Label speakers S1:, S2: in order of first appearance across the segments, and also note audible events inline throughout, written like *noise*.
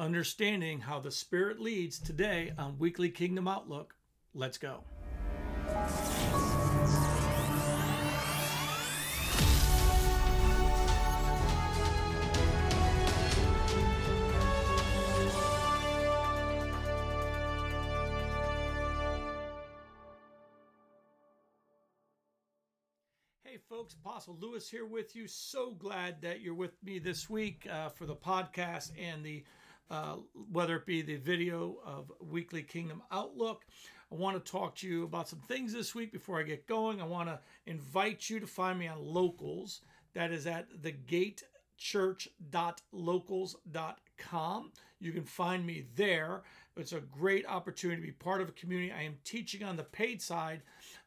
S1: understanding how the Spirit leads today on Weekly Kingdom Outlook. Let's go. Hey, folks, Apostle Louis here with you. So glad that you're with me this week uh, for the podcast and the uh, whether it be the video of Weekly Kingdom Outlook. I want to talk to you about some things this week before I get going. I want to invite you to find me on Locals. That is at thegatechurch.locals.com. You can find me there. It's a great opportunity to be part of a community. I am teaching on the paid side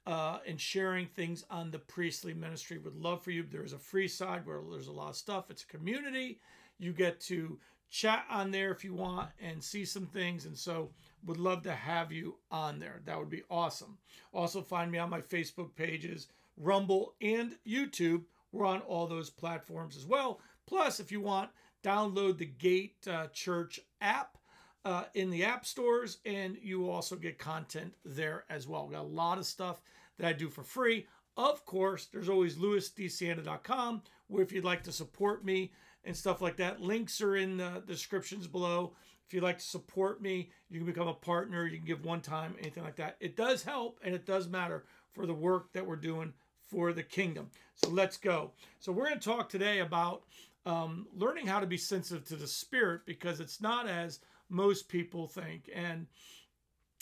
S1: uh, and sharing things on the priestly ministry. Would love for you. There's a free side where there's a lot of stuff. It's a community. You get to chat on there if you want and see some things. And so would love to have you on there. That would be awesome. Also, find me on my Facebook pages, Rumble, and YouTube. We're on all those platforms as well. Plus, if you want, download the Gate uh, Church app. Uh, in the app stores, and you also get content there as well. We got a lot of stuff that I do for free. Of course, there's always louisdesiena.com, where if you'd like to support me and stuff like that, links are in the descriptions below. If you'd like to support me, you can become a partner. You can give one time, anything like that. It does help and it does matter for the work that we're doing for the kingdom. So let's go. So we're going to talk today about um, learning how to be sensitive to the spirit because it's not as most people think. And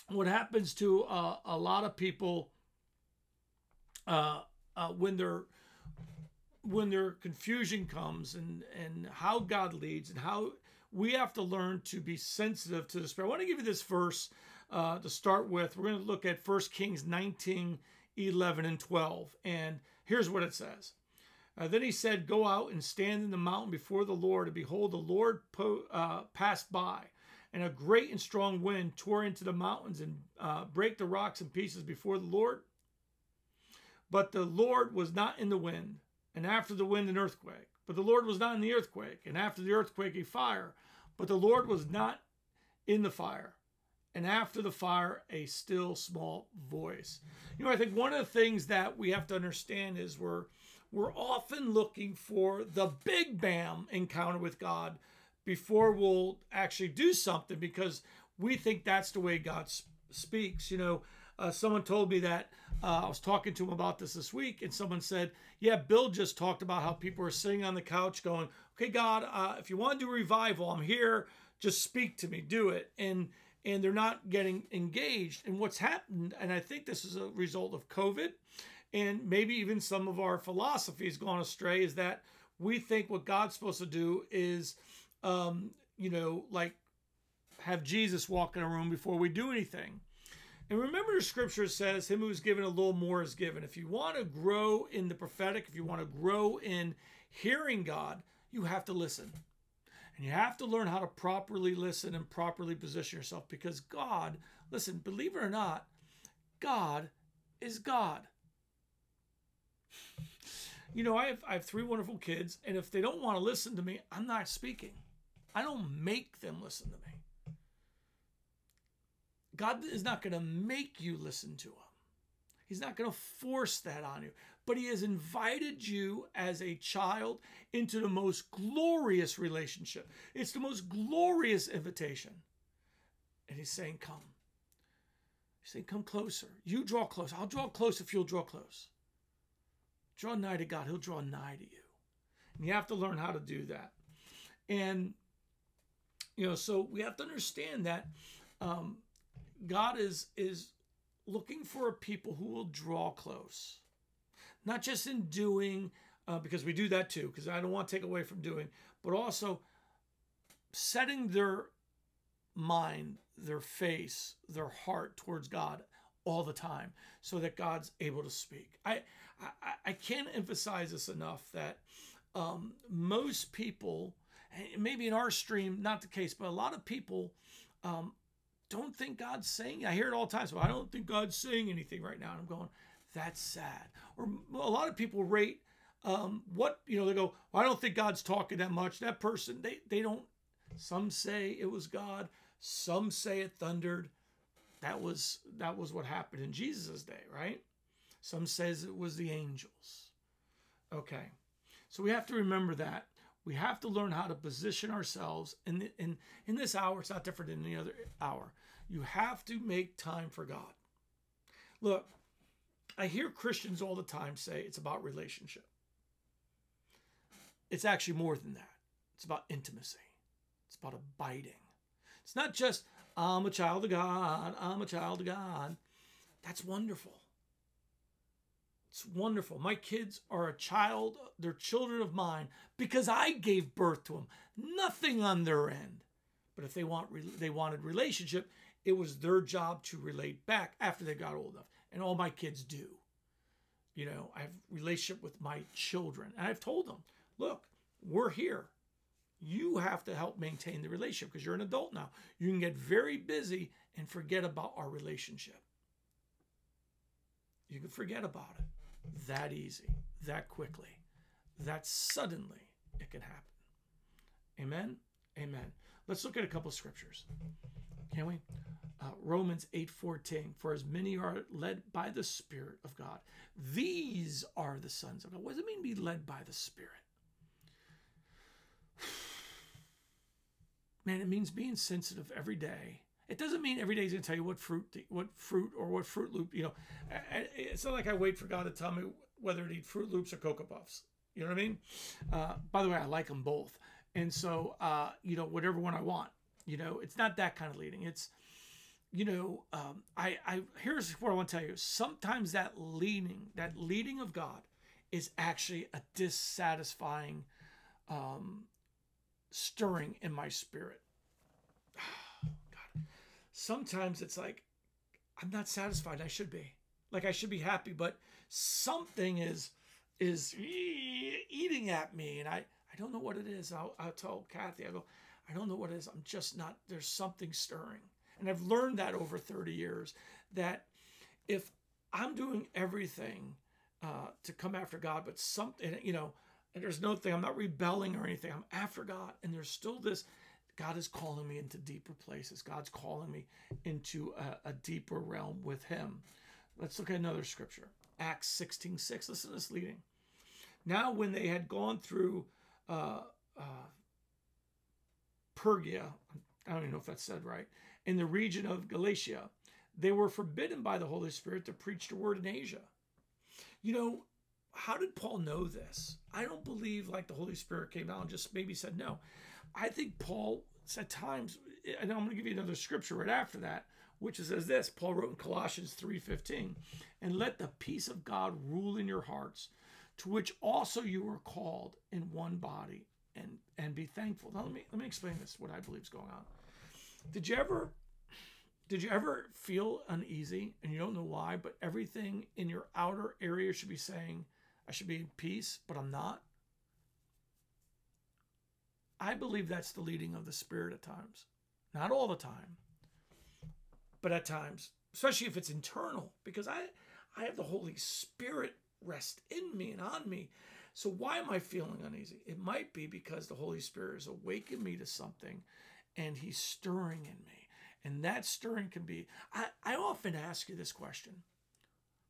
S1: what happens to uh, a lot of people uh, uh, when their when their confusion comes and and how God leads and how we have to learn to be sensitive to the spirit. I want to give you this verse uh, to start with. We're going to look at 1 Kings 19, 11, and 12. And here's what it says. Uh, then he said, Go out and stand in the mountain before the Lord, and behold, the Lord po- uh, passed by and a great and strong wind tore into the mountains and uh, break the rocks in pieces before the Lord. But the Lord was not in the wind, and after the wind, an earthquake. But the Lord was not in the earthquake, and after the earthquake, a fire. But the Lord was not in the fire, and after the fire, a still small voice. You know, I think one of the things that we have to understand is we're we're often looking for the big bam encounter with God before we'll actually do something because we think that's the way God speaks. You know, uh, someone told me that uh, I was talking to him about this this week, and someone said, "Yeah, Bill just talked about how people are sitting on the couch going, okay, God, uh, if you want to do revival, I'm here. Just speak to me, do it." And and they're not getting engaged. And what's happened, and I think this is a result of COVID, and maybe even some of our philosophies gone astray, is that we think what God's supposed to do is um, you know, like have Jesus walk in a room before we do anything. And remember, scripture says, Him who's given a little more is given. If you want to grow in the prophetic, if you want to grow in hearing God, you have to listen. And you have to learn how to properly listen and properly position yourself because God, listen, believe it or not, God is God. You know, I have, I have three wonderful kids, and if they don't want to listen to me, I'm not speaking. I don't make them listen to me. God is not going to make you listen to him. He's not going to force that on you. But he has invited you as a child into the most glorious relationship. It's the most glorious invitation. And he's saying, Come. He's saying, Come closer. You draw close. I'll draw close if you'll draw close. Draw nigh to God, he'll draw nigh to you. And you have to learn how to do that. And you know, so we have to understand that um, God is is looking for a people who will draw close, not just in doing, uh, because we do that too. Because I don't want to take away from doing, but also setting their mind, their face, their heart towards God all the time, so that God's able to speak. I I, I can't emphasize this enough that um, most people maybe in our stream, not the case, but a lot of people um, don't think God's saying. I hear it all the time. So I don't think God's saying anything right now. And I'm going, that's sad. Or a lot of people rate um, what you know. They go, well, I don't think God's talking that much. That person, they they don't Some say it was God. Some say it thundered. That was that was what happened in Jesus' day, right? Some says it was the angels. Okay. So we have to remember that. We have to learn how to position ourselves in in in this hour. It's not different than any other hour. You have to make time for God. Look, I hear Christians all the time say it's about relationship. It's actually more than that. It's about intimacy. It's about abiding. It's not just I'm a child of God, I'm a child of God. That's wonderful. It's wonderful. My kids are a child, they're children of mine because I gave birth to them. Nothing on their end. But if they want they wanted relationship, it was their job to relate back after they got old enough. And all my kids do. You know, I have relationship with my children. And I've told them, look, we're here. You have to help maintain the relationship because you're an adult now. You can get very busy and forget about our relationship. You can forget about it that easy, that quickly, that suddenly it can happen. Amen? Amen. Let's look at a couple scriptures. Can we? Uh, Romans 8:14 For as many are led by the Spirit of God, these are the sons of God. What does it mean to be led by the Spirit? *sighs* Man, it means being sensitive every day it doesn't mean every day he's going to tell you what fruit, to, what fruit or what Fruit Loop. You know, it's not like I wait for God to tell me whether to eat Fruit Loops or Cocoa Puffs. You know what I mean? Uh, by the way, I like them both, and so uh, you know whatever one I want. You know, it's not that kind of leading. It's you know, um, I, I here's what I want to tell you. Sometimes that leading, that leading of God, is actually a dissatisfying um, stirring in my spirit *sighs* sometimes it's like I'm not satisfied. I should be. Like I should be happy, but something is is eating at me, and I I don't know what it is. I'll, I'll tell Kathy. I go, I don't know what it is. I'm just not. There's something stirring, and I've learned that over 30 years that if I'm doing everything uh, to come after God, but something, you know, and there's no thing. I'm not rebelling or anything. I'm after God, and there's still this God is calling me into deeper places. God's calling me into a, a deeper realm with Him. Let's look at another scripture Acts 16 6. Listen to this leading. Now, when they had gone through uh, uh, Pergia, I don't even know if that's said right, in the region of Galatia, they were forbidden by the Holy Spirit to preach the word in Asia. You know, how did Paul know this? I don't believe like the Holy Spirit came down and just maybe said no. I think Paul at times, and I'm going to give you another scripture right after that, which says this. Paul wrote in Colossians 3:15, and let the peace of God rule in your hearts, to which also you were called in one body, and and be thankful. Now let me let me explain this. What I believe is going on. Did you ever did you ever feel uneasy and you don't know why, but everything in your outer area should be saying, I should be in peace, but I'm not? I believe that's the leading of the Spirit at times. Not all the time, but at times, especially if it's internal, because I, I have the Holy Spirit rest in me and on me. So why am I feeling uneasy? It might be because the Holy Spirit has awakened me to something and he's stirring in me. And that stirring can be, I, I often ask you this question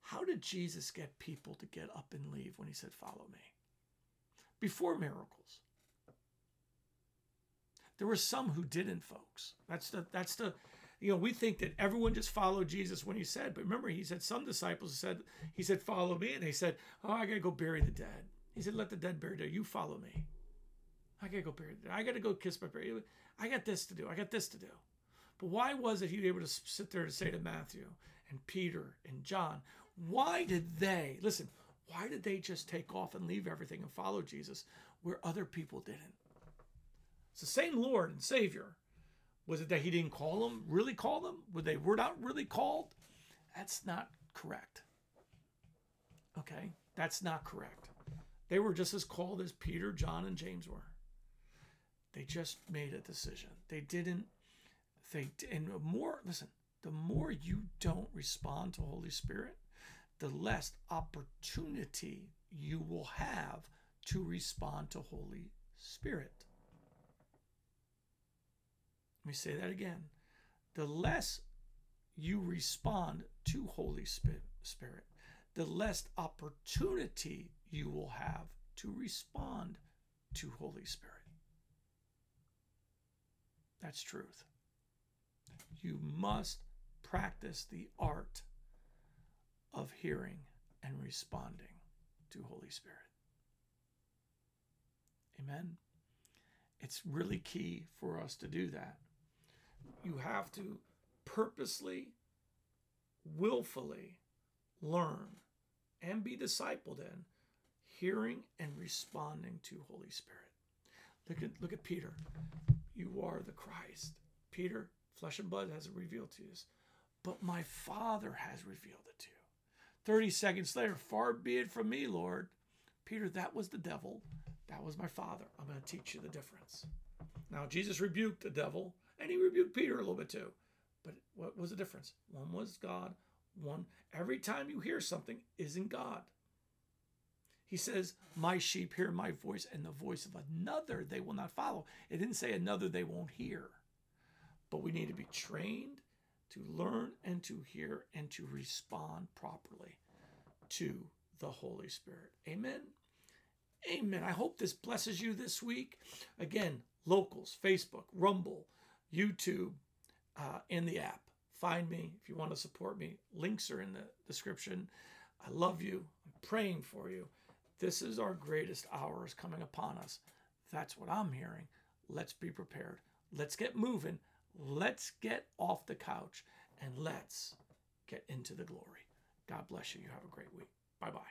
S1: How did Jesus get people to get up and leave when he said, Follow me? Before miracles. There were some who didn't, folks. That's the that's the you know, we think that everyone just followed Jesus when he said, but remember, he said some disciples said, he said, follow me. And they said, Oh, I gotta go bury the dead. He said, Let the dead bury dead. You follow me. I gotta go bury the dead. I gotta go kiss my baby. I got this to do. I got this to do. But why was it he able to sit there to say to Matthew and Peter and John, why did they listen? Why did they just take off and leave everything and follow Jesus where other people didn't? It's the same Lord and Savior. Was it that he didn't call them, really call them? Were they were not really called? That's not correct. Okay? That's not correct. They were just as called as Peter, John, and James were. They just made a decision. They didn't, they, and more, listen, the more you don't respond to Holy Spirit, the less opportunity you will have to respond to Holy Spirit. Me say that again. The less you respond to Holy Spirit, the less opportunity you will have to respond to Holy Spirit. That's truth. You must practice the art of hearing and responding to Holy Spirit. Amen. It's really key for us to do that. You have to purposely, willfully learn and be discipled in hearing and responding to Holy Spirit. Look at look at Peter. You are the Christ. Peter, flesh and blood hasn't revealed to you but my Father has revealed it to you. 30 seconds later, far be it from me, Lord. Peter, that was the devil. That was my Father. I'm going to teach you the difference. Now, Jesus rebuked the devil, and he rebuked Peter a little bit too. But what was the difference? One was God, one, every time you hear something, isn't God. He says, My sheep hear my voice, and the voice of another they will not follow. It didn't say another they won't hear. But we need to be trained to learn and to hear and to respond properly to the Holy Spirit. Amen. Amen. I hope this blesses you this week. Again, locals, Facebook, Rumble, YouTube, uh, in the app. Find me if you want to support me. Links are in the description. I love you. I'm praying for you. This is our greatest hours coming upon us. That's what I'm hearing. Let's be prepared. Let's get moving. Let's get off the couch and let's get into the glory. God bless you. You have a great week. Bye bye.